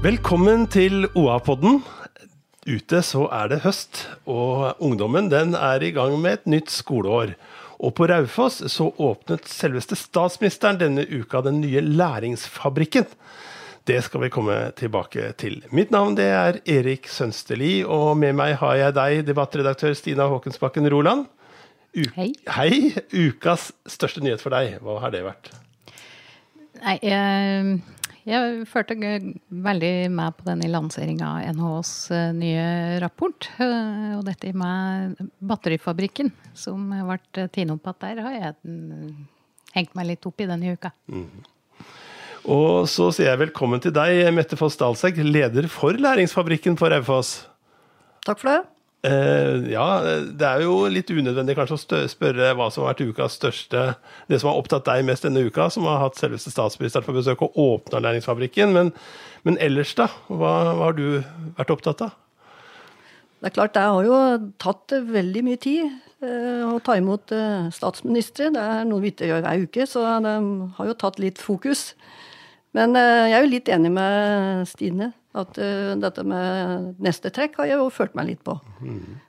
Velkommen til OA-podden. Ute så er det høst, og ungdommen den er i gang med et nytt skoleår. Og på Raufoss så åpnet selveste statsministeren denne uka den nye læringsfabrikken. Det skal vi komme tilbake til. Mitt navn det er Erik Sønsteli, og med meg har jeg deg, debattredaktør Stina Håkensbakken Roland. U Hei. Hei. Ukas største nyhet for deg, hva har det vært? Nei, jeg, jeg følte veldig med på den i lanseringa av NHHs eh, nye rapport. Eh, Og dette med batterifabrikken som ble tatt opp igjen der, har jeg mm, hengt meg litt opp i denne uka. Og så sier jeg velkommen til deg, Mette Foss Dalsegg, leder for Læringsfabrikken på Raufoss. Takk for det. Eh, ja, det er jo litt unødvendig kanskje å spørre hva som har vært ukas største Det som har opptatt deg mest denne uka, som har hatt selveste statsministeren på besøk og åpna Læringsfabrikken. Men, men ellers, da? Hva, hva har du vært opptatt av? Det er klart, det har jo tatt veldig mye tid uh, å ta imot uh, statsministre. Det er noe vi ikke gjør hver uke, så det har jo tatt litt fokus. Men eh, jeg er jo litt enig med Stine. At eh, dette med neste trekk har jeg jo følt meg litt på.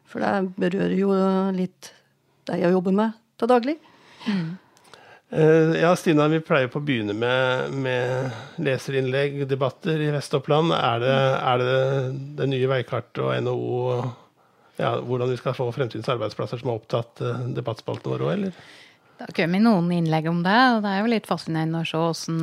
For det berører jo litt det jeg jobber med til daglig. Eh, ja, Stina, vi pleier på å begynne med, med leserinnlegg, debatter i Vest-Oppland. Er det, er det det nye veikartet og NHO og ja, hvordan vi skal få fremtidens arbeidsplasser som har opptatt debattspalten vår òg, eller? Det har kommet noen innlegg om det, og det er jo litt fascinerende å se hvordan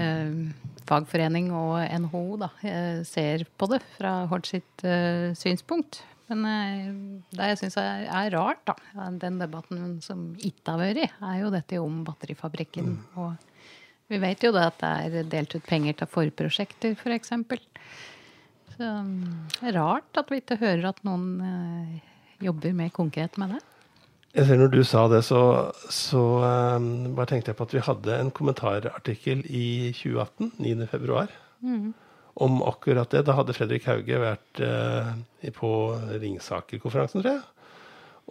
eh, fagforening og NHO da, eh, ser på det fra Hort sitt eh, synspunkt. Men eh, det jeg syns er, er rart, da, den debatten som ikke har vært, er jo dette om batterifabrikken. Og vi vet jo det at det er delt ut penger til forprosjekter, f.eks. For eksempel. Så mm, det er rart at vi ikke hører at noen eh, jobber mer konkret med det. Jeg ser Når du sa det, så, så um, bare tenkte jeg på at vi hadde en kommentarartikkel i 2018, 9. februar, om akkurat det. Da hadde Fredrik Hauge vært eh, på Ringsaker-konferansen, tror jeg.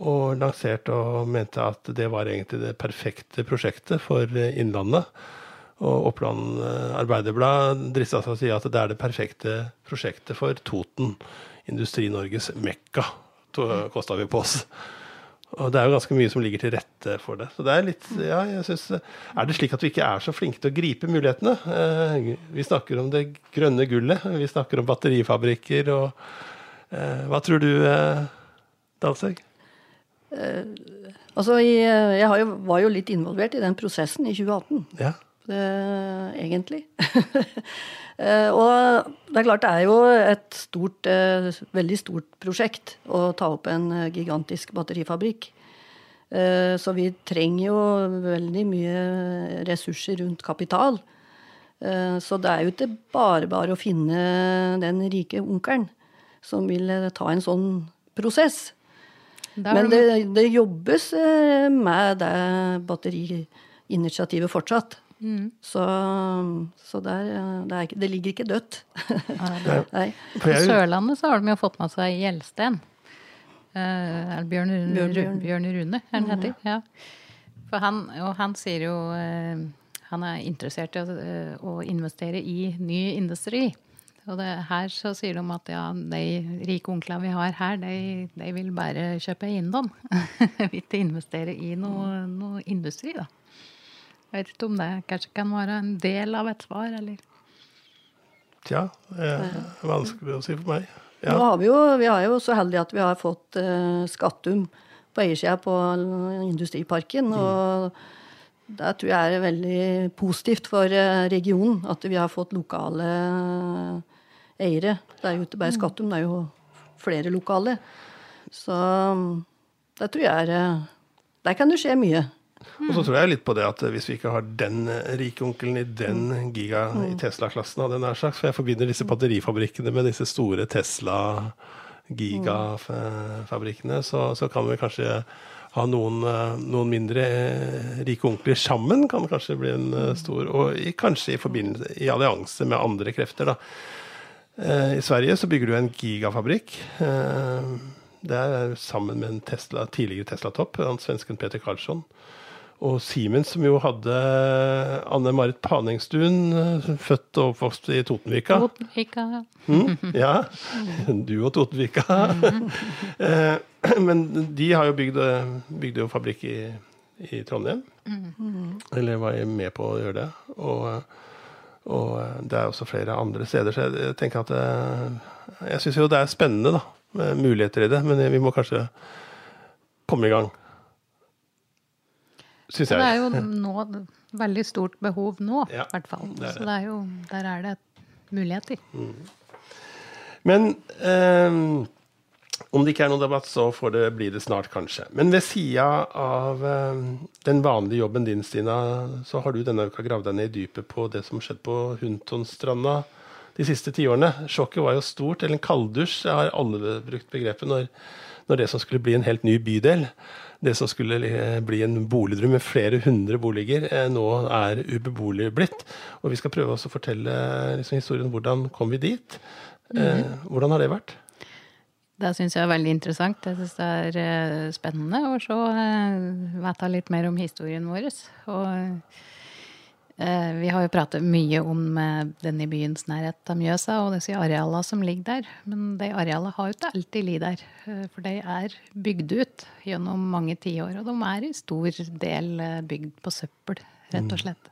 Og lansert og mente at det var egentlig det perfekte prosjektet for Innlandet. Og Oppland Arbeiderblad drista seg til å si at det er det perfekte prosjektet for Toten. Industri-Norges mekka, to- kosta vi på oss. Og det er jo ganske mye som ligger til rette for det. Så det er litt, ja, jeg synes, Er det slik at vi ikke er så flinke til å gripe mulighetene? Eh, vi snakker om det grønne gullet, vi snakker om batterifabrikker og eh, Hva tror du, Dalsøg? Altså, jeg, jeg jo, var jo litt involvert i den prosessen i 2018. Ja. Det, egentlig. Eh, og det er klart det er jo et stort, eh, veldig stort prosjekt å ta opp en eh, gigantisk batterifabrikk. Så vi trenger jo veldig mye ressurser rundt kapital. Så det er jo ikke bare bare å finne den rike onkelen som vil ta en sånn prosess. Men det, det jobbes med det batteriinitiativet fortsatt. Så, så der, eh, det, er, det ligger ikke dødt. Nei. På Sørlandet så har de jo fått med seg Gjelsten. Eh, eller Bjørn, Bjørn- Bjørn, Bjørn. Bjørn Rune, er han heter. Ja. For han, og han sier jo eh, Han er interessert i å, eh, å investere i ny industri. Og det, her så sier de at ja, de rike onklene vi har her, de, de vil bare kjøpe eiendom. vil ikke investere i noe, noe industri, da. Jeg vet ikke om det kanskje kan være en del av et svar, eller tja, er vanskelig å si for meg. Nå har vi, jo, vi er jo så heldige at vi har fått uh, Skattum på eiersida på Industriparken. Og det tror jeg er veldig positivt for eh, regionen at vi har fått lokale eiere. Det er jo ikke bare Skattum, det er jo flere lokale. Så mm, det tror jeg er eh, Der kan det skje mye. Og så tror jeg litt på det at hvis vi ikke har den rike onkelen i den giga i Tesla-klassen, av den nær slags, for jeg forbinder disse batterifabrikkene med disse store Tesla gigafabrikkene, så, så kan vi kanskje ha noen, eh, noen mindre eh, rike onkler sammen, kan kanskje bli en eh, stor Og i, kanskje i, i allianse med andre krefter, da. I Sverige så bygger du en gigafabrikk. Det er sammen med en Tesla, tidligere Tesla-topp, han svensken Peter Karlsson. Og Siemens, som jo hadde Anne Marit Paningstuen, født og oppvokst i Totenvika. Totenvika. Mm, ja. Du og Totenvika. Eh, men de har jo bygd, bygde jo fabrikk i, i Trondheim. Mm. Eller var med på å gjøre det. Og, og, det er også flere andre steder. Så jeg tenker at Jeg syns jo det er spennende, da. Med muligheter i det. Men vi må kanskje komme i gang. Syns jeg. Det er jo nå veldig stort behov nå, i ja, hvert fall. Så det er jo, der er det muligheter. Mm. Men eh, om det ikke er noen debatt, så får det blir det snart, kanskje. Men ved sida av eh, den vanlige jobben din, Stina, så har du denne uka gravd deg ned i dypet på det som skjedde på Huntonstranda de siste tiårene. Sjokket var jo stort. Eller en kalddusj, har alle brukt begrepet når, når det som skulle bli en helt ny bydel det som skulle bli en boligdrøm med flere hundre boliger, eh, nå er ubeboelig blitt. Og vi skal prøve å fortelle liksom, historien hvordan kom vi dit. Mm. Hvordan har det vært? Det syns jeg er veldig interessant. Jeg syns det er eh, spennende å se, eh, vite litt mer om historien vår. Og eh, vi har jo pratet mye om denne byens nærhet av Mjøsa og disse arealene som ligger der. Men de arealene har jo ikke alltid ligget der. For de er bygd ut gjennom mange tiår. Og de er i stor del bygd på søppel, rett og mm. slett.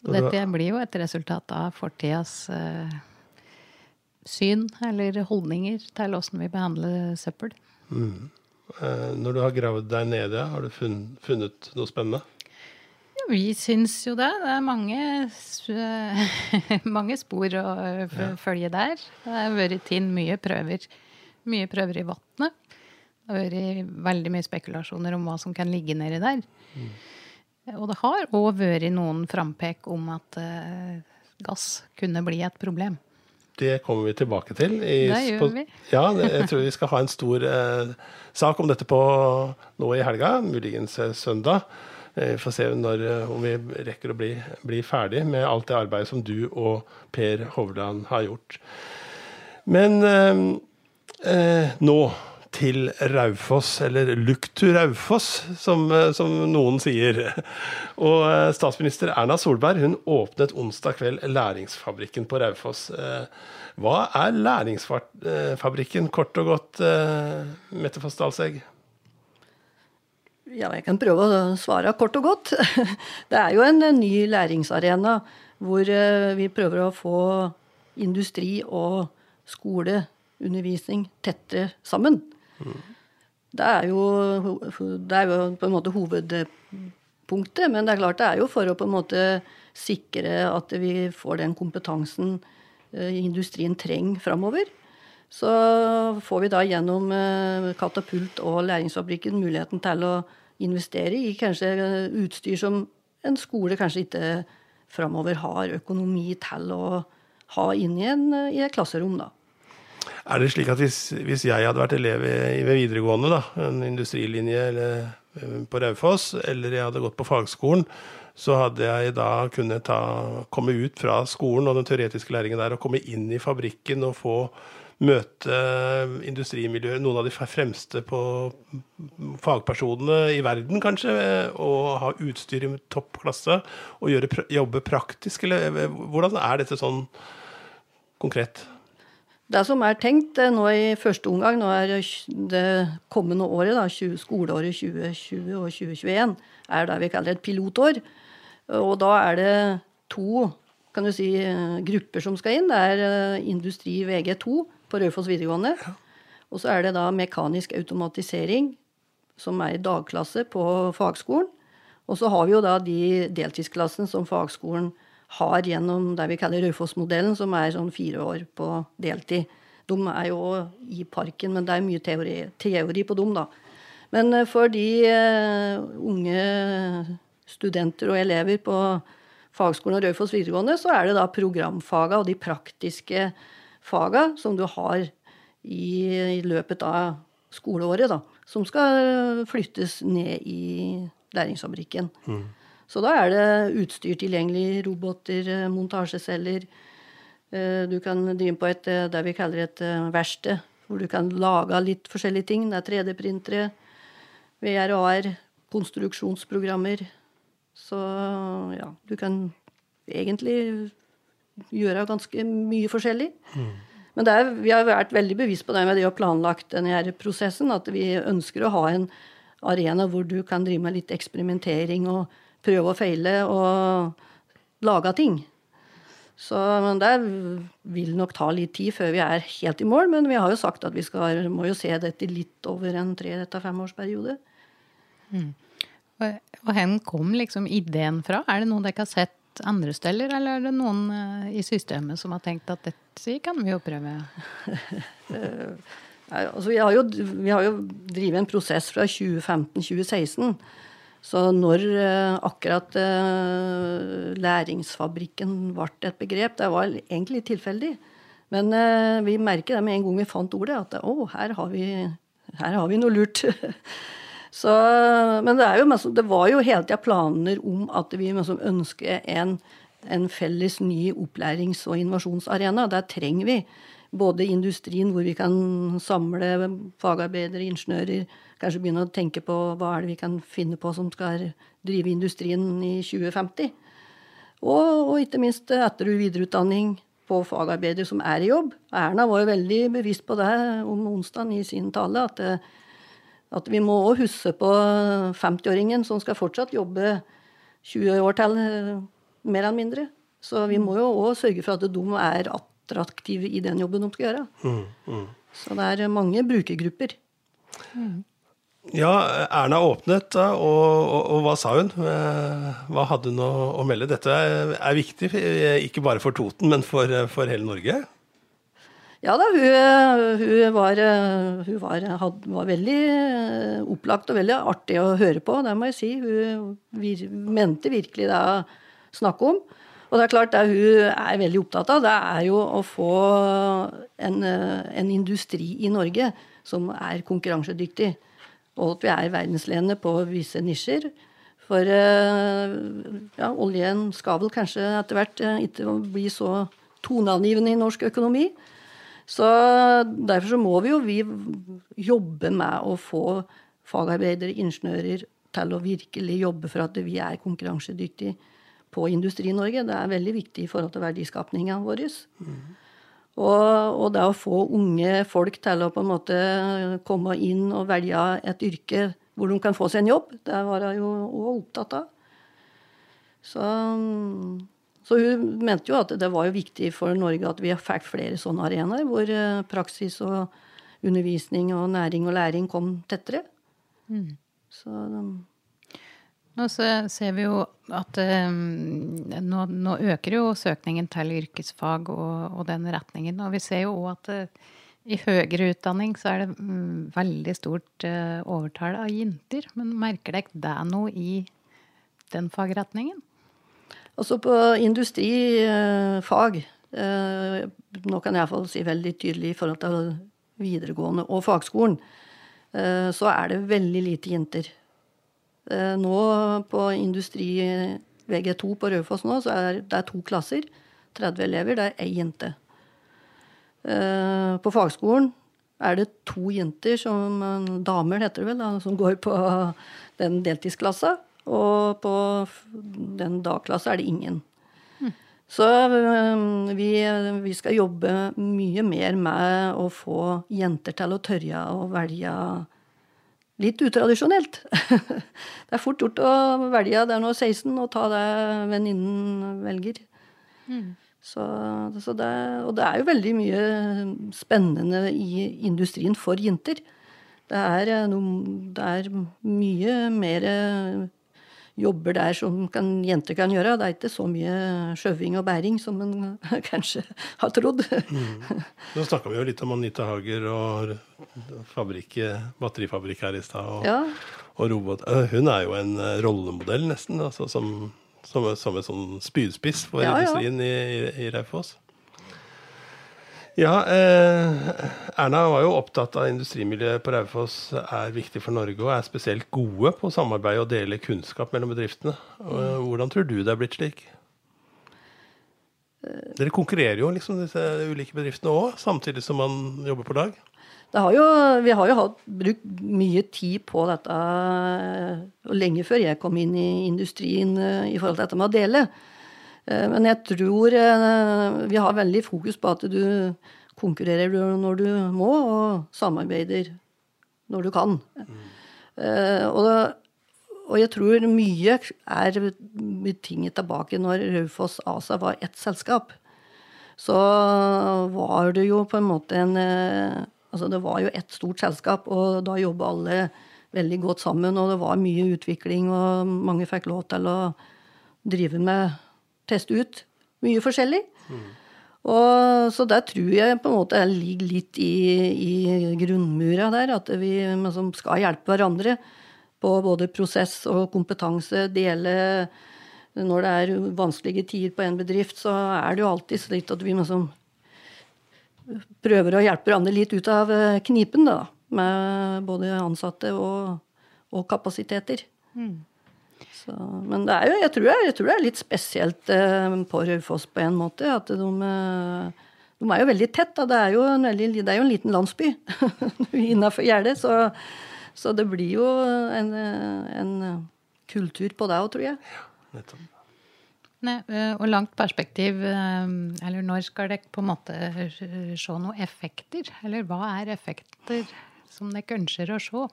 Så dette blir jo et resultat av fortidas syn eller holdninger til åssen vi behandler søppel. Mm. Eh, når du har gravd deg nede, har du funnet noe spennende? Vi syns jo det. Det er mange, mange spor å følge der. Det har vært tinn mye prøver. Mye prøver i vannet. Det har vært veldig mye spekulasjoner om hva som kan ligge nedi der. Mm. Og det har òg vært noen frampek om at uh, gass kunne bli et problem. Det kommer vi tilbake til. I, det gjør vi. ja, jeg tror vi skal ha en stor eh, sak om dette på, nå i helga, muligens eh, søndag. Eh, vi får se når, eh, om vi rekker å bli, bli ferdig med alt det arbeidet som du og Per Hovland har gjort. Men eh, eh, nå til Raufoss, eller Luktu Raufoss, som, eh, som, noen sier. Og eh, statsminister Erna Solberg hun åpnet onsdag kveld Læringsfabrikken på Raufoss. Eh, hva er Læringsfabrikken, kort og godt, Mette Foss Dalsegg? Ja, jeg kan prøve å svare kort og godt. Det er jo en ny læringsarena hvor vi prøver å få industri og skoleundervisning tettere sammen. Det er, jo, det er jo på en måte hovedpunktet, men det er klart det er jo for å på en måte sikre at vi får den kompetansen eh, industrien trenger framover. Så får vi da gjennom eh, Katapult og Læringsfabrikken muligheten til å investere i kanskje utstyr som en skole kanskje ikke framover har økonomi til å ha inn en, i et klasserom. da. Er det slik at hvis, hvis jeg hadde vært elev i, ved videregående, da, en industrilinje eller, eh, på Raufoss, eller jeg hadde gått på fagskolen, så hadde jeg da kunnet ta, komme ut fra skolen og den teoretiske læringen der og komme inn i fabrikken og få møte industrimiljøer, noen av de fremste på fagpersonene i verden, kanskje, og ha utstyr i toppklasse og gjøre, jobbe praktisk? Eller hvordan er dette sånn konkret? Det som er tenkt eh, nå i første omgang, nå er det kommende året, da, 20, skoleåret 2020 og 2021, er det vi kaller et pilotår. Og da er det to kan du si, grupper som skal inn. Det er eh, Industri VG2 på Raufoss videregående. Og så er det da mekanisk automatisering, som er i dagklasse på fagskolen. Og så har vi jo da de deltidsklassene som fagskolen har har gjennom det vi kaller Raufoss-modellen, som er sånn fire år på deltid. De er jo i parken, men det er mye teori, teori på dem, da. Men eh, for de eh, unge studenter og elever på fagskolen og Raufoss videregående, så er det da programfaga og de praktiske faga som du har i, i løpet av skoleåret, da. Som skal flyttes ned i læringsfabrikken. Mm. Så da er det utstyr tilgjengelig. Roboter, eh, montasjeceller. Eh, du kan drive på et eh, det vi kaller et verksted, hvor du kan lage litt forskjellige ting. Det er 3D-printere, VR og AR, konstruksjonsprogrammer. Så ja, du kan egentlig gjøre ganske mye forskjellig. Mm. Men er, vi har vært veldig bevisst på det med det å planlagt denne prosessen, at vi ønsker å ha en arena hvor du kan drive med litt eksperimentering og prøve og feile og lage ting. Så det vil nok ta litt tid før vi er helt i mål, men vi har jo sagt at vi skal, må jo se dette litt over en tre- til femårsperiode. Mm. Og hen kom liksom ideen fra? Er det noe dere har sett andre steder, eller er det noen uh, i systemet som har tenkt at dette kan vi jo prøve? altså, vi har jo, vi jo drevet en prosess fra 2015-2016 så når uh, akkurat læringsfabrikken ble et begrep, det var egentlig tilfeldig. Men vi merker det med en gang vi fant ordet, at å, her har vi, her har vi noe lurt. Så, men det, jo, det, var jo hele tida planer om at vi ønsker en, en felles ny opplærings- og innovasjonsarena. Der trenger vi både industrien, hvor vi kan samle fagarbeidere, ingeniører, kanskje begynne å tenke på hva er det vi kan finne på som skal drive industrien i 2050. Og, og ikke minst etter- og videreutdanning på fagarbeidere som er i jobb. Erna var jo veldig bevisst på det om onsdagen i sin tale. At, at vi må òg huske på 50-åringen som skal fortsatt jobbe 20 år til, mer eller mindre. Så vi må jo òg sørge for at de er attraktive i den jobben de skal gjøre. Mm, mm. Så det er mange brukergrupper. Mm. Ja, Erna åpnet, og, og, og, hva sa hun? Eh, hva hadde hun å, å melde? Dette er, er, viktig, ikke bare for Toten, men for, for hele Norge? Ja da, hun, hun, var, hun var, had, var, veldig opplagt og veldig artig å høre på, det må jeg si. Hun vir, mente virkelig det å snakke om. Og det er klart, det hun er veldig opptatt av, det er jo å få en, en industri i Norge som er konkurransedyktig og at vi er verdensledende på visse nisjer. For eh, ja, oljen skal vel kanskje etter hvert eh, ikke bli så toneangivende i norsk økonomi. Så derfor så må vi jo vi jobbe med å få fagarbeidere, ingeniører, til å virkelig jobbe for at vi er konkurransedyktige på Industri Norge. Det er veldig viktig i forhold til verdiskapninga vår. Mm. Og, og, det å få unge folk til å på en måte komme inn og velge et yrke hvor de kan få seg en jobb, det var jeg jo òg opptatt av. Så, så, hun mente jo at det var jo viktig for Norge at vi fikk flere sånne arenaer hvor eh, praksis og undervisning og næring og læring kom tettere. Mm. Så nå ser vi jo at um, nå, nå, øker jo søkningen til yrkesfag og, og den retningen. Og vi ser jo òg at uh, i høyere utdanning så er det um, veldig stort uh, overtall av jenter. Men merker dere det noe i den fagretningen? Altså på industrifag, uh, nå kan jeg iallfall si veldig tydelig i forhold til videregående og fagskolen, så er det veldig lite jenter. Eh, nå på industri VG2 på Raufoss nå, så er det to klasser. 30 elever. Det er ei jente. Eh, på fagskolen er det to jenter, som damer heter det vel, som går på den deltidsklassa. Og på den dagklassa er det ingen. Hm. Så eh, vi, vi, skal jobbe mye mer med å få jenter til å tørre å velge litt utradisjonelt. det er fort gjort å velge det er nå 16 og ta det venninnen velger. Mm. Så, så det, og det er jo veldig mye spennende i industrien for jenter. Det er, det er mye mer jobber der som kan, jenter kan gjøre. Det er ikke så mye skjøving og bæring som en kanskje har trodd. Nå snakka vi jo litt om Anita Hager og fabrikk, batterifabrikk her i stad. Og, Ja. og robot. Eh, Hun er jo en eh, rollemodell, nesten. Altså, som, som, som en sånn spydspiss for Ja, ja. i, i, i Raufoss. Ja, eh, Erna var jo opptatt av industrimiljøet på Raufoss er viktig for Norge, og er spesielt gode på samarbeid og dele kunnskap mellom bedriftene. Eh, Hvordan tror du det er blitt slik? Dere konkurrerer jo liksom disse ulike bedriftene òg, samtidig som man jobber på lag. Har jo, vi har jo hatt, brukt mye tid på dette og lenge før jeg kom inn i industrien eh, i forhold til dette med å dele. Eh, Men jeg tror eh, vi har veldig fokus på at du konkurrerer når du må, og samarbeider når du kan. Mm. Og, og jeg tror mye er betinget tilbake når Raufoss ASA var ett selskap. Så var det jo på en måte en Altså det var jo ett stort selskap, og da jobba alle veldig godt sammen, og det var mye utvikling, og mange fikk lov til å drive med Teste ut mye forskjellig. Og, så der tror jeg på en måte jeg ligger litt i, i grunnmura der, at vi liksom skal hjelpe hverandre på både prosess og kompetanse, dele Når det er vanskelige tider på en bedrift, så er det jo alltid slik at vi liksom prøver å hjelpe hverandre litt ut av eh, knipen, da. Med både ansatte og, og kapasiteter. Så, men det er jo, jeg tror, jeg, jeg tror det er litt spesielt eh, på Raufoss på en måte. At de, eh, de er jo veldig tett. Da. Det, er jo en veldig, det er jo en liten landsby innafor gjerdet. Så, så det blir jo en, en kultur på det òg, tror jeg. Nettopp. Nei, eh, og langt perspektiv, eh, eller når skal dere på en måte se noen effekter? Eller hva er effekter som dere ønsker å se?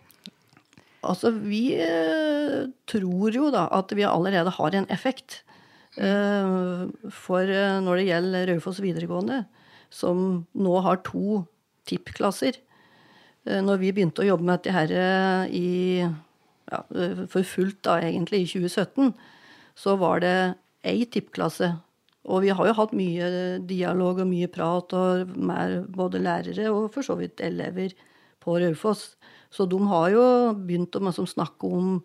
Altså, vi eh, tror jo da at vi allerede har en effekt. Eh, for eh, når det gjelder Raufoss videregående, som nå har to tippklasser Når vi begynte å jobbe med dette her i, ja, for fullt da egentlig i 2017, så var det ei tippklasse. Og vi har jo hatt mye dialog og mye prat og med både lærere og for så vidt elever på Raufoss. Så de har jo begynt å liksom snakke om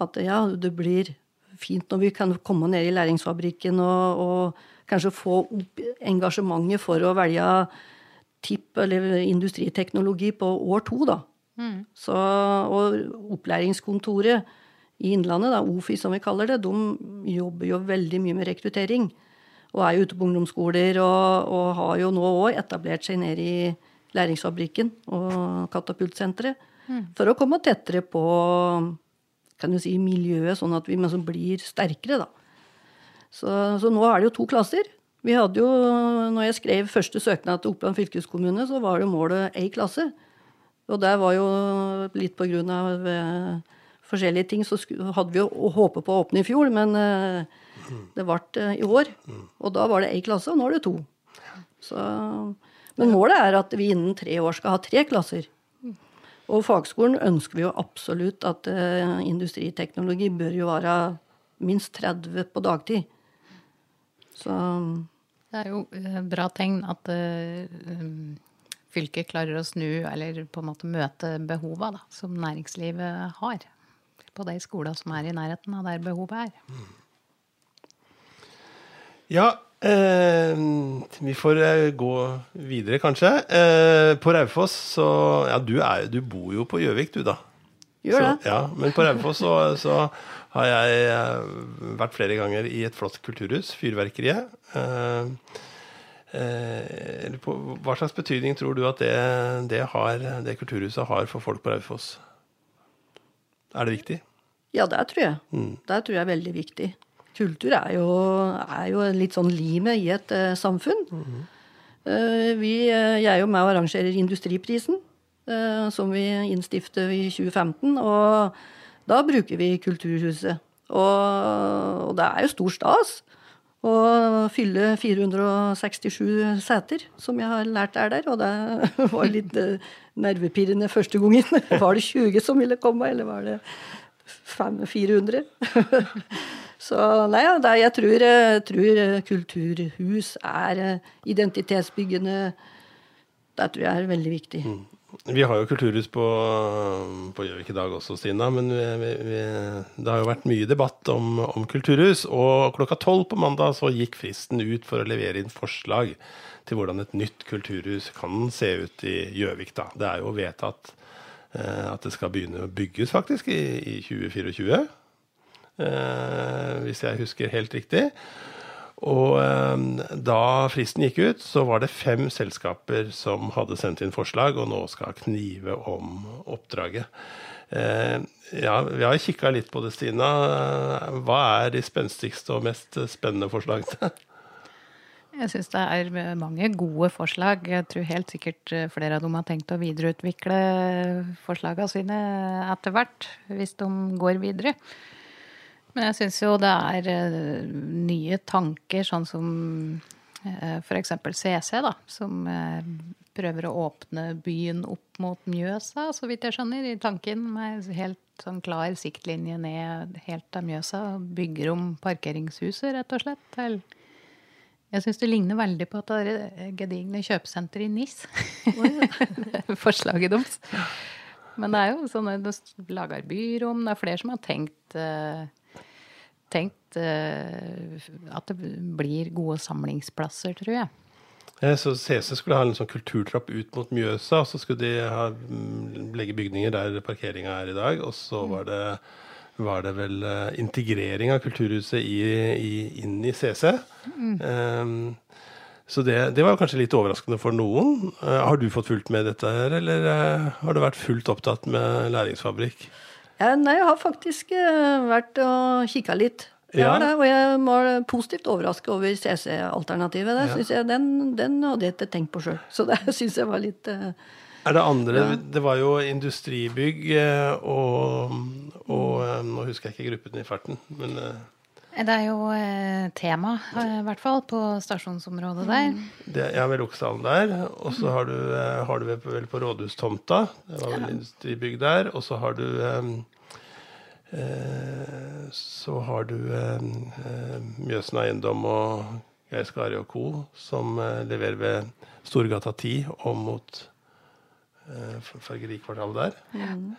at ja, det blir fint når vi kan komme ned i læringsfabrikken og, og kanskje få opp engasjementet for å velge TIP eller industriteknologi på år to, da. Så, og opplæringskontoret i Innlandet, da, OFI som vi kaller det, de jobber jo veldig mye med rekruttering. Og er jo ute på ungdomsskoler og, og har jo nå òg etablert seg nede i Læringsfabrikken og Katapultsenteret. For å komme tettere på kan du si, miljøet, sånn at vi liksom blir sterkere. da. Så, så nå er det jo to klasser. Vi hadde jo, når jeg skrev første søknad til Oppland fylkeskommune, så var det målet ei klasse. Og der var jo litt på grunn av eh, forskjellige ting, så sku- hadde vi jo håpet på å åpne i fjor, men eh, det ble eh, i år. Og da var det ei klasse, og nå er det to. Så, men målet er at vi innen tre år skal ha tre klasser. Og fagskolen ønsker vi jo absolutt at uh, industriteknologi bør jo være minst 30 på dagtid. Så Det er jo eh, bra tegn at um, fylket klarer å snu, eller på en måte møte behova da, som næringslivet har. På de skolene som er i nærheten av der behovet er. Ja, eh, vi får eh, gå videre, kanskje. Eh, på Raufoss så Ja, du, er, du bor jo på Gjøvik, du, da. gjør det. Så, ja, men på Raufoss så, så har jeg eh, vært flere ganger i et flott kulturhus, Fyrverkeriet. Eh, eh, hva slags betydning tror du at det, det, har, det kulturhuset har for folk på Raufoss? Er det viktig? Ja, det tror jeg. Det tror jeg er veldig viktig. Kultur er jo, er jo litt sånn limet i et uh, samfunn. Eh, vi, eh, jeg er jo med og arrangerer Industriprisen, uh, som vi innstiftet i 2015. Og da bruker vi Kulturhuset. Og, og det er jo stor stas å fylle 467 seter, som jeg har lært er der. Og det var litt nervepirrende første gangen. Var det 20 som ville komme, eller var det 400. Så nei, jeg tror, tror, kulturhus er identitetsbyggende. Det tror jeg er veldig viktig. Mm. Vi har jo kulturhus på, på Gjøvik i dag også, Stina. Men vi, vi, det har jo vært mye debatt om, om kulturhus. Og klokka tolv på mandag så gikk fristen ut for å levere inn forslag til hvordan et nytt kulturhus kan se ut i Gjøvik. da. Det er jo vedtatt eh, at det skal begynne å bygges faktisk i, i 2024. Eh, hvis jeg husker helt riktig. Og eh, da fristen gikk ut, så var det fem selskaper som hadde sendt inn forslag, og nå skal knive om oppdraget. Eh, ja, vi har kikka litt på det, Stina. Hva er de spenstigste og mest spennende forslagene? Jeg syns det er mange gode forslag. Jeg tror helt sikkert flere av dem har tenkt å videreutvikle forslagene sine etter hvert, hvis de går videre. Men jeg syns jo det er uh, nye tanker, sånn som eh, f.eks. CC, da, som uh, prøver å åpne byen opp mot Mjøsa, så vidt jeg skjønner, i tanken. Med helt sånn klar siktlinje ned helt til Mjøsa. Bygger om parkeringshuset, rett og slett. jeg syns det ligner veldig på at det er gedigne kjøpesenter i NIS. Oh, ja. Forslaget deres. Men det er jo sånn at du lager byrom. Det er flere som har tenkt uh, tenkt uh, at det blir gode samlingsplasser, tror jeg. Så CC skulle ha en sånn kulturtrapp ut mot Mjøsa, og så skulle de ha, mm, legge bygninger der parkeringa er i dag. Og så var det, var det vel uh, integrering av kulturhuset i, i, inn i CC. Mm. Um, så det, det, var kanskje litt overraskende for noen. Uh, har du fått fulgt med dette her, eller uh, har du vært fullt opptatt med læringsfabrikk? Ja, nei, jeg har faktisk uh, vært og kikka litt. Ja. Det, og jeg var positivt overrasket over CC-alternativet. Den, den, hadde jeg ikke tenkt på sjøl. Så det syns jeg var litt uh, Er det andre ja. Det var jo industribygg uh, og, og Nå husker jeg ikke gruppen i farten, men det er jo eh, tema, i hvert fall, på stasjonsområdet der. Det, ja, ved Loksdalen der. Og så har du, har du vel på Rådhustomta. Det var vel ja. industribygg der. Og så har du eh, Så har du eh, Mjøsen Eiendom og Geir Skari og co., som eh, leverer ved Storgata 10 og mot eh, Fargerikvartalet der. Mm.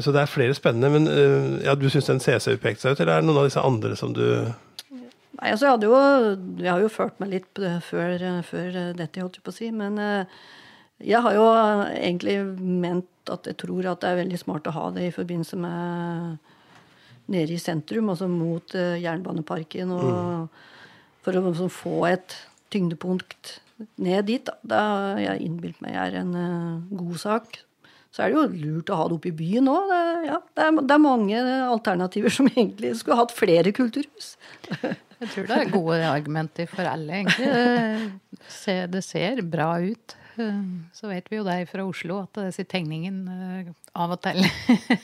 Så det er flere spennende. Men uh, ja, du syns den CC pekte seg ut, eller er det noen av disse andre som du Nei, altså jeg, hadde jo, jeg har jo ført meg litt før, før dette, holdt jeg på å si. Men jeg har jo egentlig ment at jeg tror at det er veldig smart å ha det i forbindelse med nede i sentrum, altså mot Jernbaneparken. og mm. For å liksom, få et tyngdepunkt ned dit. Da, da har jeg innbilt meg er en god sak så er det jo lurt å ha det oppe i byen òg. Det, ja, det, det, er mange alternativer som egentlig skulle hatt flere kulturhus. Jeg tror det er gode argumenter for alle, egentlig. Det, ser bra ut. Så vet vi jo det fra Oslo at disse tegningene eh, av og til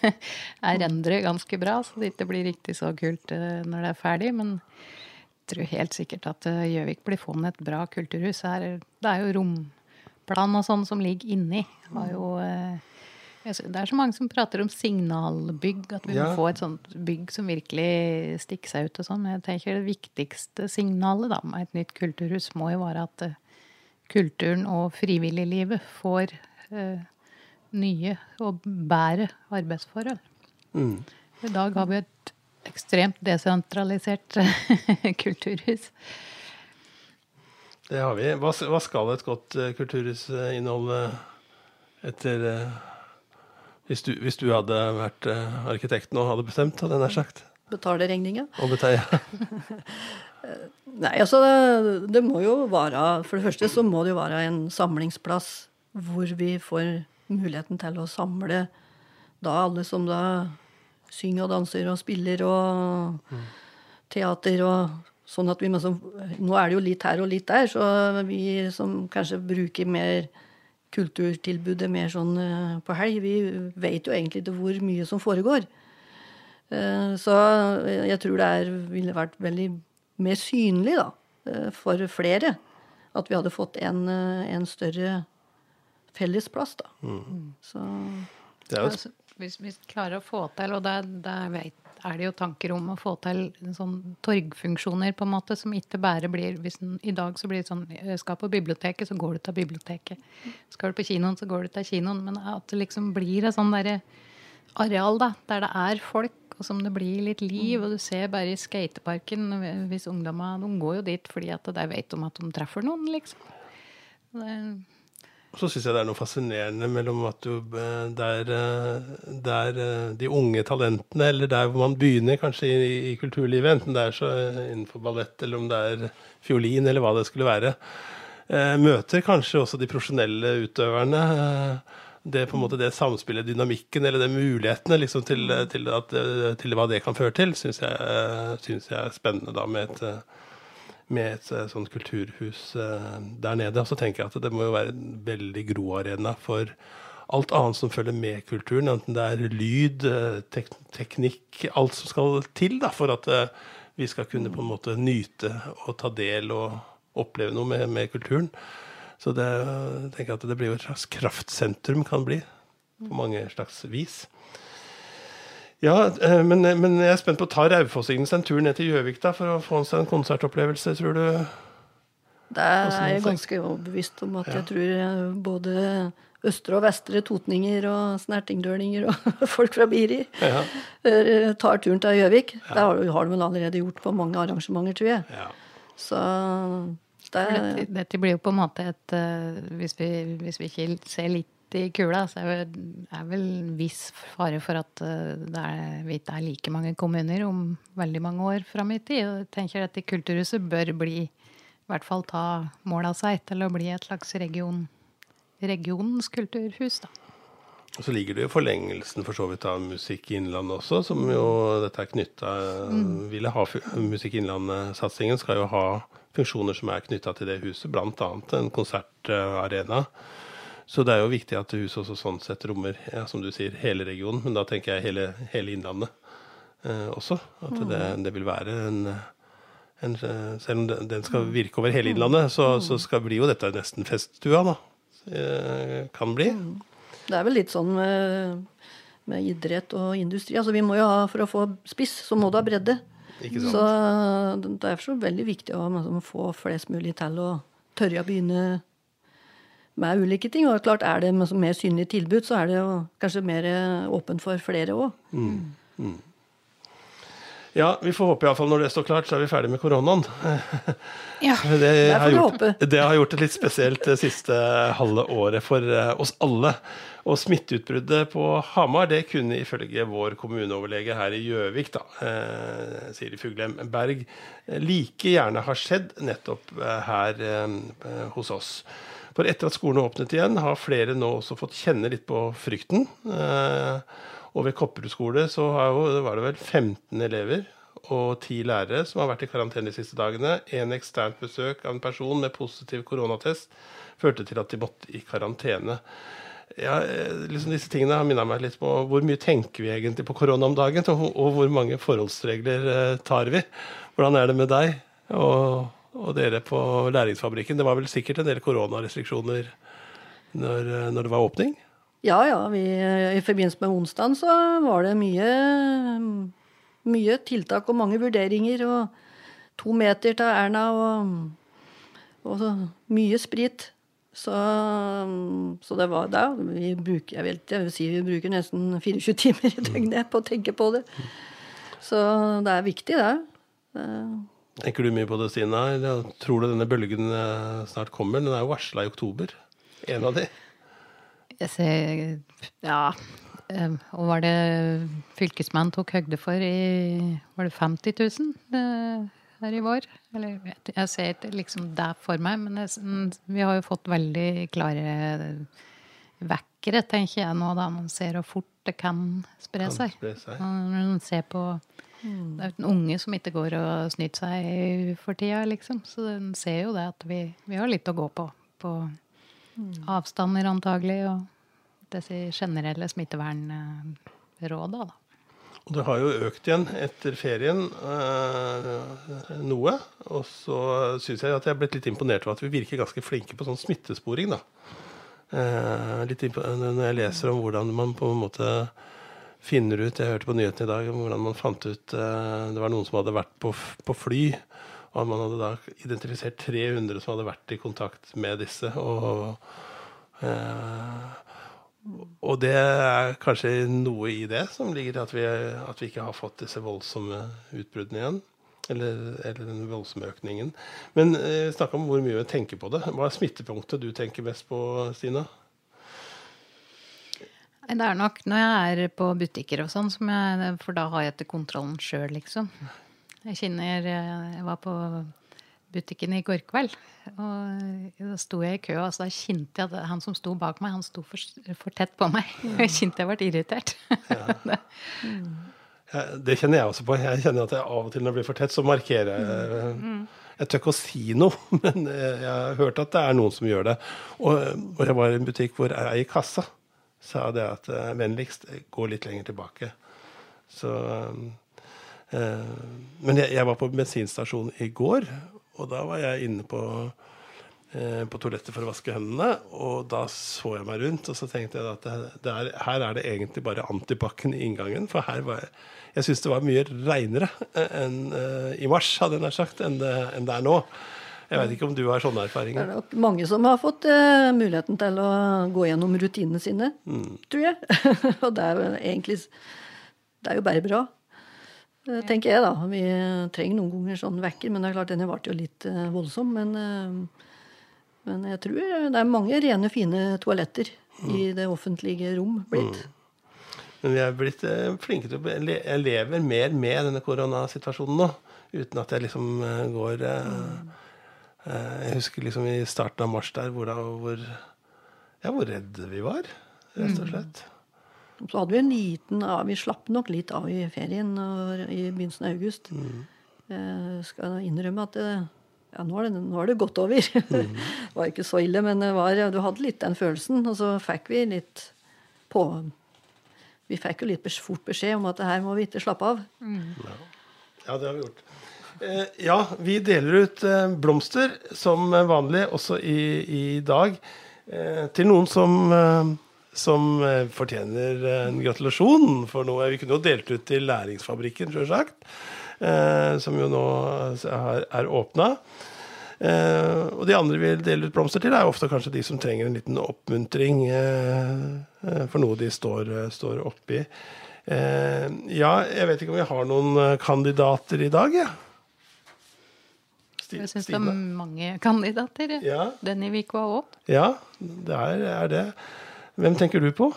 er endret ganske bra, så det ikke blir riktig så kult eh, når det er ferdig. Men jeg tror helt sikkert at eh, Gjøvik blir funnet et bra kulturhus. Det er jo romplan og sånn som ligger inni. Har jo det er så mange som prater om signalbygg, at vi ja. må få et sånt bygg som virkelig stikker seg ut og sånn. Jeg tenker det viktigste signalet da, med et nytt kulturhus må jo være at uh, kulturen og frivilliglivet får eh, nye og bedre arbeidsforhold. Mm. I dag har vi et ekstremt desentralisert kulturhus. Det har vi. Hva, hva skal et godt kulturhus inneholde etter hvis du, hvis du hadde vært uh, arkitekten og hadde bestemt, hadde jeg nær sagt. Betale regninga? Og betale, ja. Nei, altså det, det, må jo være For det første så må det jo være en samlingsplass hvor vi får muligheten til å samle da alle som da synger og danser og spiller og mm. teater og sånn at vi må, Nå er det jo litt her og litt der, så vi som kanskje bruker mer kulturtilbudet mer sånn eh, på helg. Vi vet jo egentlig ikke hvor mye som foregår. Eh, så jeg tror det er, ville vært veldig mer synlig da, eh, for flere at vi hadde fått en, en større fellesplass. da. Mm. Så, det er jo et hvis vi klarer å få til, og det, det vet, er det jo tanker om å få til sånn torgfunksjoner på en måte, som ikke bare blir hvis den, I dag så blir det sånn Skal på biblioteket, så går du til biblioteket. Skal du på kinoen, så går du til kinoen. Men at det liksom blir et sånn derre areal da, der det er folk, og som det blir litt liv. Og du ser bare i skateparken hvis ungdomma De går jo dit fordi at de vet om at de treffer noen, liksom. Det, så syns jeg det er noe fascinerende mellom at du eh, der, eh, der eh, de unge talentene, eller der hvor man begynner kanskje i, i kulturlivet, enten det er så innenfor ballett eller om det er fiolin eller hva det skulle være, møter kanskje også de profesjonelle utøverne. Det på en måte det samspillet, dynamikken eller de mulighetene liksom, til, til, at, til, hva det kan føre til, syns jeg, synes jeg er spennende da med et med et eh, sånt kulturhus uh, der nede. Og så tenker jeg at det må jo være en veldig groarena for alt annet som følger med kulturen. Enten det er lyd, eh, tek teknikk, alt som skal til da, for at vi skal kunne på en måte nyte og ta del og oppleve noe med, med kulturen. Så det tenker jeg at det blir jo et slags kraftsentrum, kan bli, på mange slags vis. Ja, eh, men, men, jeg er spent på å ta Raufossingen seg en tur ned til Gjøvik da, for å få seg en konsertopplevelse, tror du? Det er jeg ganske overbevist om at ja. jeg tror eh, både østre og vestre totninger og snertingdølinger og folk fra Biri ja. Eh, tar turen til Gjøvik. Ja. Det har, har de vel allerede gjort på mange arrangementer, tror jeg. Ja. Så det dette, dette, blir jo på en måte et Hvis vi, hvis vi ikke ser litt i kula, så er det vel en viss fare for at eh, det er, vi ikke er like mange kommuner om veldig mange år fram i tid. Og jeg tenker at Kulturhuset bør bli, i hvert fall ta mål av seg til å bli et slags region, regionens kulturhus. da. Og så ligger det jo forlengelsen for så vidt av Musikk Innlandet også, som jo dette er knytta mm. ville ha Musikk Innlandet-satsingen skal jo ha funksjoner som er knytta til det huset, bl.a. en konsertarena. Så det er jo viktig at huset også sånn sett rommer ja, som du sier, hele regionen, men da tenker jeg hele, hele Innlandet eh, også. At det, mm. det, vil være en, en, Selv om den skal virke over hele Innlandet, så, så skal, bli jo dette nesten feststua, da. Eh, kan bli. Mm. Det er vel litt sånn med, med idrett og industri. Altså vi må jo ha, For å få spiss, så må du ha bredde. Så det er så veldig viktig å, liksom, få flest mulig til å tørre å begynne med ulike ting. Og klart er det mer synlig tilbud, så er det jo kanskje mer eh, åpent for flere òg. Mm. Mm. Ja, vi får håpe iallfall når det står klart, så er vi ferdig med koronaen. Ja, det, har gjort, det har gjort det litt spesielt det siste halve året for eh, oss alle. Og smitteutbruddet på Hamar det kunne ifølge vår kommuneoverlege her i Gjøvik, da, eh, Siri Fuglem Berg, like gjerne ha skjedd nettopp eh, her eh, hos oss. For etter at skolene åpnet igjen, har flere nå også fått kjenne litt på frykten. Eh, og ved Kopperud skole så var det vel 15 elever og 10 lærere som har vært i karantene de siste dagene. En eksternt besøk av en person med positiv koronatest førte til at de måtte i karantene. Ja, eh, liksom disse tingene har minna meg litt på hvor mye tenker vi egentlig på korona om dagen, og, hvor mange forholdsregler eh, tar vi. Hvordan er det med deg? Og og dere på Læringsfabrikken. Det var vel sikkert en del koronarestriksjoner når, når det var åpning? Ja, ja. Vi, I forbindelse med onsdagen så var det mye, mye tiltak og mange vurderinger. Og to meter til Erna og, og mye sprit. Så, så, det var da vi bruker, jeg, vet, jeg vil si vi bruker nesten 24 timer i døgnet på å tenke på det. Så det er viktig, det. Tenker du mye på det, Stina? Tror du denne bølgen eh, snart kommer? Den er jo varsla i oktober. En av de. Jeg ser Ja. Og var det fylkesmannen tok høgde for i Var det 50 000 eh, her i vår? Eller jeg ser ikke liksom det for meg, men jeg, vi har jo fått veldig klare vekkere, tenker jeg nå, da man ser hvor fort det kan spre seg. Kan spre seg. Når man ser på. Det er jo en unge som ikke går og snyter seg for tida, liksom. Så den ser jo det at vi, vi har litt å gå på. På avstander antagelig, og disse generelle smittevernråda, da. Og det har jo økt igjen etter ferien øh, noe. Og så syns jeg at jeg er blitt litt imponert over at vi virker ganske flinke på sånn smittesporing, da. Eh, litt når jeg leser om hvordan man på en måte finner ut Jeg hørte på nyhetene i dag om hvordan man fant ut eh, Det var noen som hadde vært på, på fly. Og man hadde da identifisert 300 som hadde vært i kontakt med disse. Og, eh, og det er kanskje noe i det som ligger i at, vi, at vi ikke har fått disse voldsomme utbruddene igjen. Eller, eller den voldsomme økningen. Men eh, snakk om hvor mye vi tenker på det. Hva er smittepunktet du tenker mest på, Stina? Det er nok når jeg er på butikker og sånn, for da har jeg etter kontrollen sjøl, liksom. Jeg kjenner Jeg var på butikken i går kveld, og da sto jeg i kø, og så kjente jeg at han som sto bak meg, han sto for, for tett på meg. Jeg kjente jeg ble irritert. Ja. Det kjenner jeg også på. Jeg kjenner at jeg av og til når jeg blir for tett, så markerer jeg. Mm. Jeg tør ikke å si noe, men jeg har hørt at det er noen som gjør det. Og, og jeg var i en butikk hvor jeg er i kassa sa det at uh, vennligst gå litt lenger tilbake. Så uh, Men jeg, jeg, var på bensinstasjon i går, og da var jeg inne på på toalettet for å vaske hendene, og da så jeg meg rundt, og så tenkte jeg at det, det er, her er det egentlig bare antibac-en i inngangen. For her var jeg Jeg syns det var mye reinere enn i mars, hadde jeg sagt, enn det, enn det er nå. Jeg vet ikke om du har sånne erfaringer? Det er nok mange som har fått uh, muligheten til å gå gjennom rutinene sine, mm. tror jeg. og det er jo egentlig Det er jo bare bra. Uh, tenker jeg, da. Vi trenger noen ganger sånn vekker, men det er klart denne ble jo litt uh, voldsom. Men, men, jeg tror det er mange rene, fine toaletter mm. i det offentlige rom blitt. Mm. Men vi er blitt flinke til å Jeg lever mer med denne koronasituasjonen nå. Uten at jeg liksom går mm jeg husker liksom i starten av mars der hvor, da, hvor, ja, hvor redde vi var, rett og mm. slett. Mm. Så hadde vi en liten av, Vi slapp nok litt av i ferien i begynnelsen av august. Mm. Jeg skal innrømme at det, ja, nå, har det, nå har det gått over. Mm. det var ikke så ille, men var, du hadde litt den følelsen. Og så fikk vi litt på Vi fikk jo litt fort beskjed om at her må vi ikke slappe av. Mm. Ja, det har vi gjort. Eh, ja, vi deler ut eh, blomster som vanlig også i, i dag. Eh, til noen som, som fortjener en gratulasjon for noe. Vi kunne jo delt ut til Læringsfabrikken, sjølsagt. Som jo nå er, åpna. og de andre vi deler ut blomster til, er ofte kanskje de som trenger en liten oppmuntring for noe de står, står oppi. ja, jeg vet ikke om vi har noen kandidater i dag, jeg. Ja. Stine. Jeg syns det er mange kandidater. Ja. Denne uka òg. Ja, det er, er, det. Hvem tenker du på?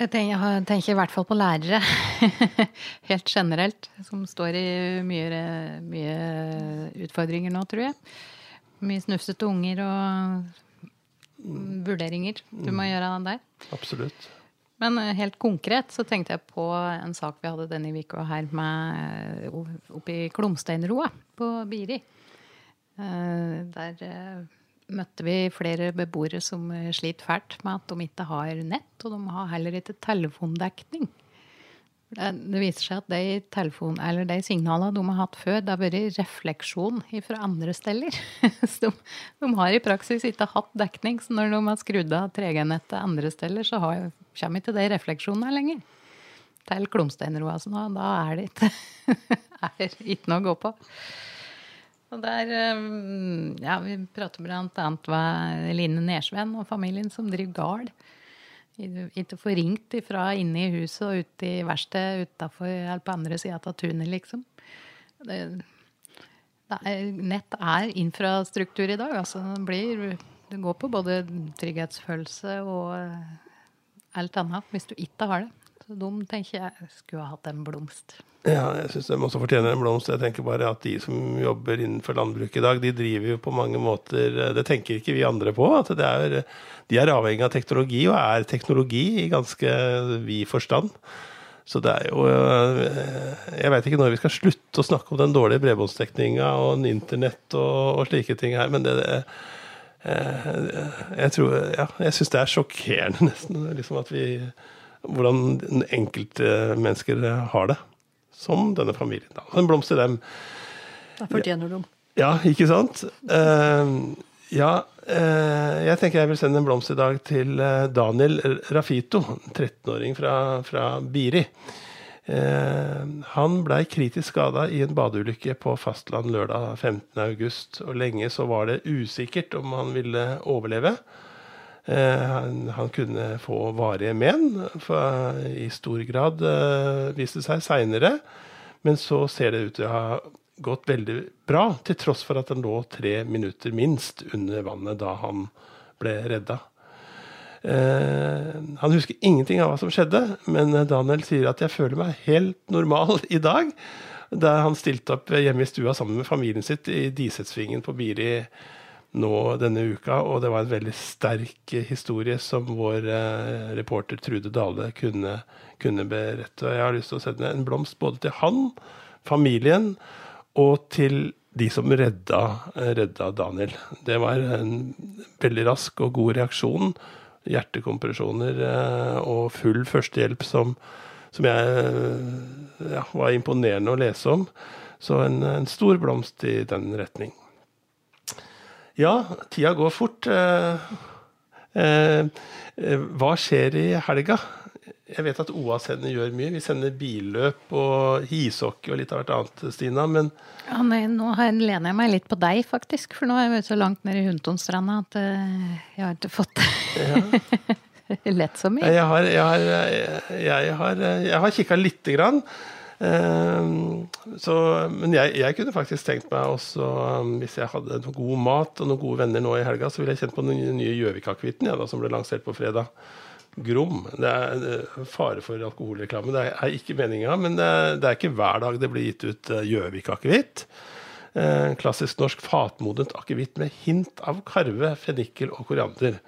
Jeg tenker, jeg tenker, i hvert fall på lærere. Helt generelt. Som står i mye, mye utfordringer nå, tror jeg. Mye snufsete unger og vurderinger du må mm. gjøre der. Absolutt. Men eh, helt konkret så tenkte jeg på en sak vi hadde denne uka her med eh, oppe i Klomsteinroa på Biri. Eh, der møtte vi flere beboere som sliter fælt med at de ikke har nett, og de har heller ikke telefondekning. Det viser seg at de, telefon, de signalene de har hatt før, det har vært refleksjon fra andre steder. de, de, har i praksis ikke hatt dekning, så når de har skrudd av 3G-nettet andre steder, så har, kommer ikke de refleksjonene lenger. Til Klomsteinroa, så nå, da er det ikke, er ikke noe å gå på. Og der, um, ja, Vi prater bl.a. med Line Nersven og familien som driver gard. Ikke få ringt ifra inne i huset og ut i verkstedet utafor eller på andre sida av tunet, liksom. Det, det er, nett er infrastruktur i dag. Altså, det, blir, det går på både trygghetsfølelse og alt annet hvis du ikke har det. De tenker jeg skulle ha hatt en blomst. Ja, jeg syns de også fortjener en blomst. Jeg tenker bare at de som jobber innenfor landbruket i dag, de driver jo på mange måter Det tenker ikke vi andre på. at er, De er avhengig av teknologi, og er teknologi i ganske vid forstand. Så det er jo Jeg veit ikke når vi skal slutte å snakke om den dårlige bredbåndsdekninga og internett og, og, slike ting her, men det, det jeg tror, ja, jeg syns det er sjokkerende nesten liksom at vi hvordan enkeltmennesker har det. Som denne familien. Da. En blomst til dem. Da fortjener dem. Ja, ikke sant? Uh, ja, uh, jeg tenker jeg vil sende en blomst i dag til eh, Daniel Rafito, 13-åring fra, fra Biri. Uh, han blei kritisk skada i en badeulykke på fastland lørdag 15.8, og lenge så var det usikkert om han ville overleve. Eh, han, han, kunne få varige men, for, i stor grad uh, viste seg seinere. Men så ser det ut til å ha gått veldig bra, til tross for at han lå tre minutter minst under vannet da han ble redda. Eh, han husker ingenting av hva som skjedde, men Daniel sier at 'jeg føler meg helt normal i dag'. Da han stilte opp hjemme i stua sammen med familien sitt i Disetsvingen på Biri nå denne uka, og det var en veldig sterk historie som vår eh, reporter Trude Dale kunne, kunne berette. Og jeg har lyst til å sende en blomst både til han, familien, og til de som redda, redda Daniel. Det var en veldig rask og god reaksjon. Hjertekompresjoner eh, og full førstehjelp som, som jeg eh, ja, var imponerende å lese om. Så en, en, stor blomst i den retning. Ja, tida går fort. Eh, eh, hva skjer i helga? Jeg vet at OA-sendene gjør mye. Vi sender billøp og ishockey og litt av hvert annet, Stina. Men ja, nei, nå lener jeg meg litt på deg, faktisk. For nå er jeg så langt nede i Huntonstranda at uh, jeg har ikke fått ja. lett så mye. Jeg har, jeg har, jeg har, jeg har kikka lite grann. Uh, så, men jeg, jeg, kunne faktisk tenkt meg også, um, hvis jeg hadde noe god mat og noen gode venner nå i helga, så ville jeg kjent på den nye Gjøvik-akevitten ja, som ble lansert på fredag. Grom. Det er fare for alkoholreklame. Det er ikke meninga, men det er, det er, ikke hver dag det blir gitt ut eh, Gjøvik-akevitt. Eh, klassisk norsk fatmodent akevitt med hint av karve, fennikel og koriander.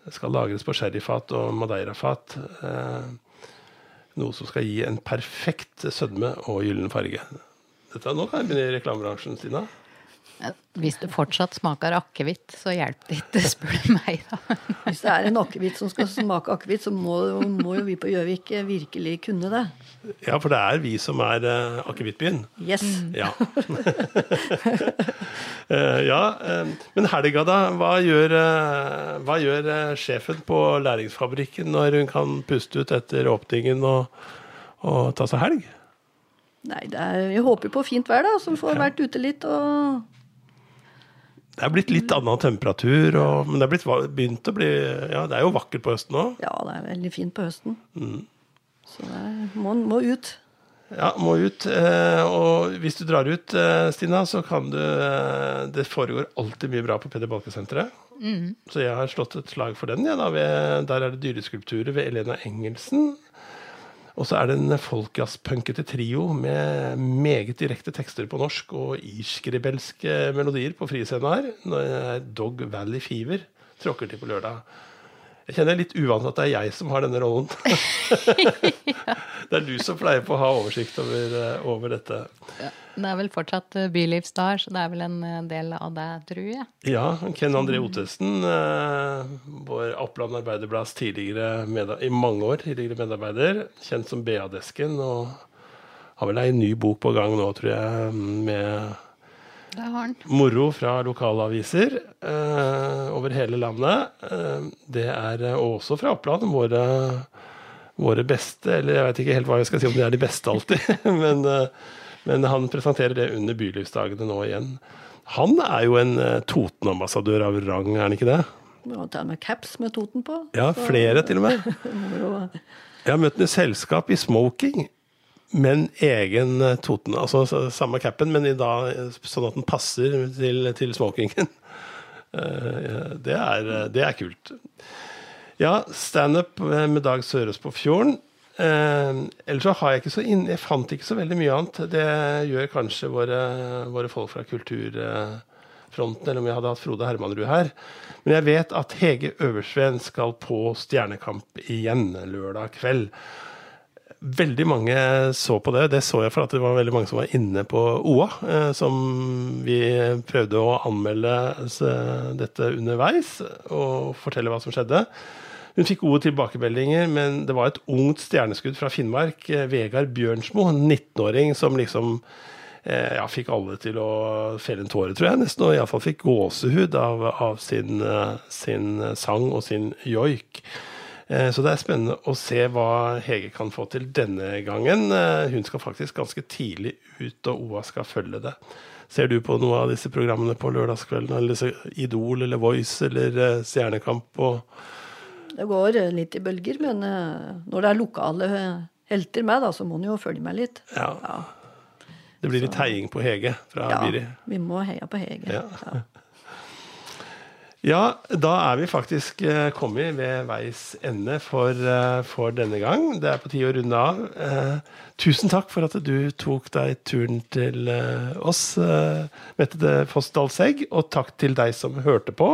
Det skal lagres på sherryfat og madeirafat. Eh, noe som skal gi en perfekt sødme og gyllen farge. Dette, kan jeg begynne i reklamebransjen, Stina. Hvis det fortsatt smaker akevitt, så hjelper det ikke, spør du meg, da. Hvis det er en akevitt som skal smake akevitt, så må, må, jo vi på Gjøvik virkelig kunne det. Ja, for det er vi som er uh, akevittbyen. Yes. Mm. Ja. uh, ja uh, men helga, da. Hva gjør, uh, hva gjør sjefen på Læringsfabrikken når hun kan puste ut etter åpningen og, og ta seg helg? Nei, er, vi håper på fint vær, da, så vi får ja. vært ute litt og det er blitt litt annen temperatur, og, men det er blitt, begynt å bli Ja, det er jo vakkert på høsten òg. Ja, det er veldig fint på høsten. Mm. Så det må, må, ut. Ja, må ut. Eh, og hvis du drar ut, eh, Stina, så kan du eh, Det foregår alltid mye bra på Peder Balke-senteret. Mm. Så jeg har slått et slag for den. Ja, der er det dyreskulpturer ved Elena Engelsen. Og så er det en folkjazzpunkete trio med meget direkte tekster på norsk og irsk-rebelske melodier på friscenen her. Dog Valley Fever tråkker til på lørdag. Jeg kjenner litt uvant at det er jeg som har denne rollen. det er du som pleier på å ha oversikt over, eh, over dette. Ja, det er vel fortsatt bylivsdag, Bylivsstar, så det er vel en eh, del av det, tror jeg. Ja. Ken André Ottesen, vår Oppland Arbeiderblads tidligere i mange år tidligere medarbeider, kjent som BA-desken, og har vel ei ny bok på gang nå, tror jeg, med. Moro fra lokalaviser eh, over hele landet. Eh, det er eh, også fra Oppland. Våre, våre, beste, eller jeg vet ikke helt hva jeg skal si om de er de beste alltid, men, eh, men, han presenterer det under Bylivsdagene nå igjen. Han er jo en eh, Toten-ambassadør av rang, er han ikke det? Ja, tar med caps med Toten på. Ja, flere til og med. Jeg har møtt ham i selskap i smoking men egen eh, Toten. Altså samme capen, men da, sånn at den passer til, til smokingen. Eh, det er, det er kult. Ja, standup med Dag Sørås på Fjorden. Eh, ellers så har jeg ikke så inn, Jeg fant ikke så veldig mye annet. Det gjør kanskje våre, våre folk fra kulturfronten, eller om jeg hadde hatt Frode Hermanrud her. Men jeg vet at Hege Øversveen skal på Stjernekamp igjen lørdag kveld veldig mange så på det. Det så jeg for at det var veldig mange som var inne på OA. Eh, som vi prøvde å anmelde dette underveis og fortelle hva som skjedde. Hun fikk gode tilbakemeldinger, men det var et ungt stjerneskudd fra Finnmark, eh, Vegard Bjørnsmo, en 19-åring, som liksom eh, ja, fikk alle til å felle en tåre, tror jeg. Nesten, og iallfall fikk gåsehud av, av sin, eh, sin, sang og sin joik. Eh, så det er spennende å se hva Hege kan få til denne gangen. Eh, hun skal faktisk ganske tidlig ut, og OA skal følge det. Ser du på noe av disse programmene på lørdagskvelden? Eller Idol eller Voice eller Stjernekamp? og det går litt i bølger, men når det er lokale helter med, da, så må en jo følge med litt. Ja. ja. Det blir litt heiing på Hege fra ja, Biri? Ja, vi må heie på Hege. Ja. ja. Ja, da er vi faktisk eh, kommet ved veis ende for, eh, for, denne gang. Det er på tide å runde av. Eh, tusen takk for at du tok deg turen til eh, oss, eh, Mette Foss Dalsegg. Og takk til deg som hørte på.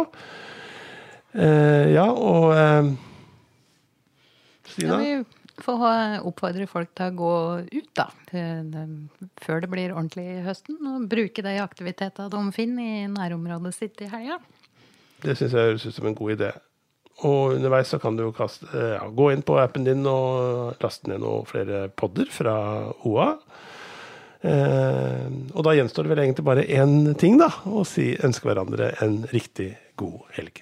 Eh, ja, og Stina? Ja, vi får oppfordre folk til å gå ut, da. Før det blir ordentlig i høsten. Og bruke de aktivitetene de finner i nærområdet sitt i helga. Det syns jeg høres ut som en god idé. Og underveis så kan du kaste, ja, gå inn på appen din og laste ned noen flere podder fra OA. Eh, og da gjenstår det vel egentlig bare én ting, da. Å si ønske hverandre en riktig god helg.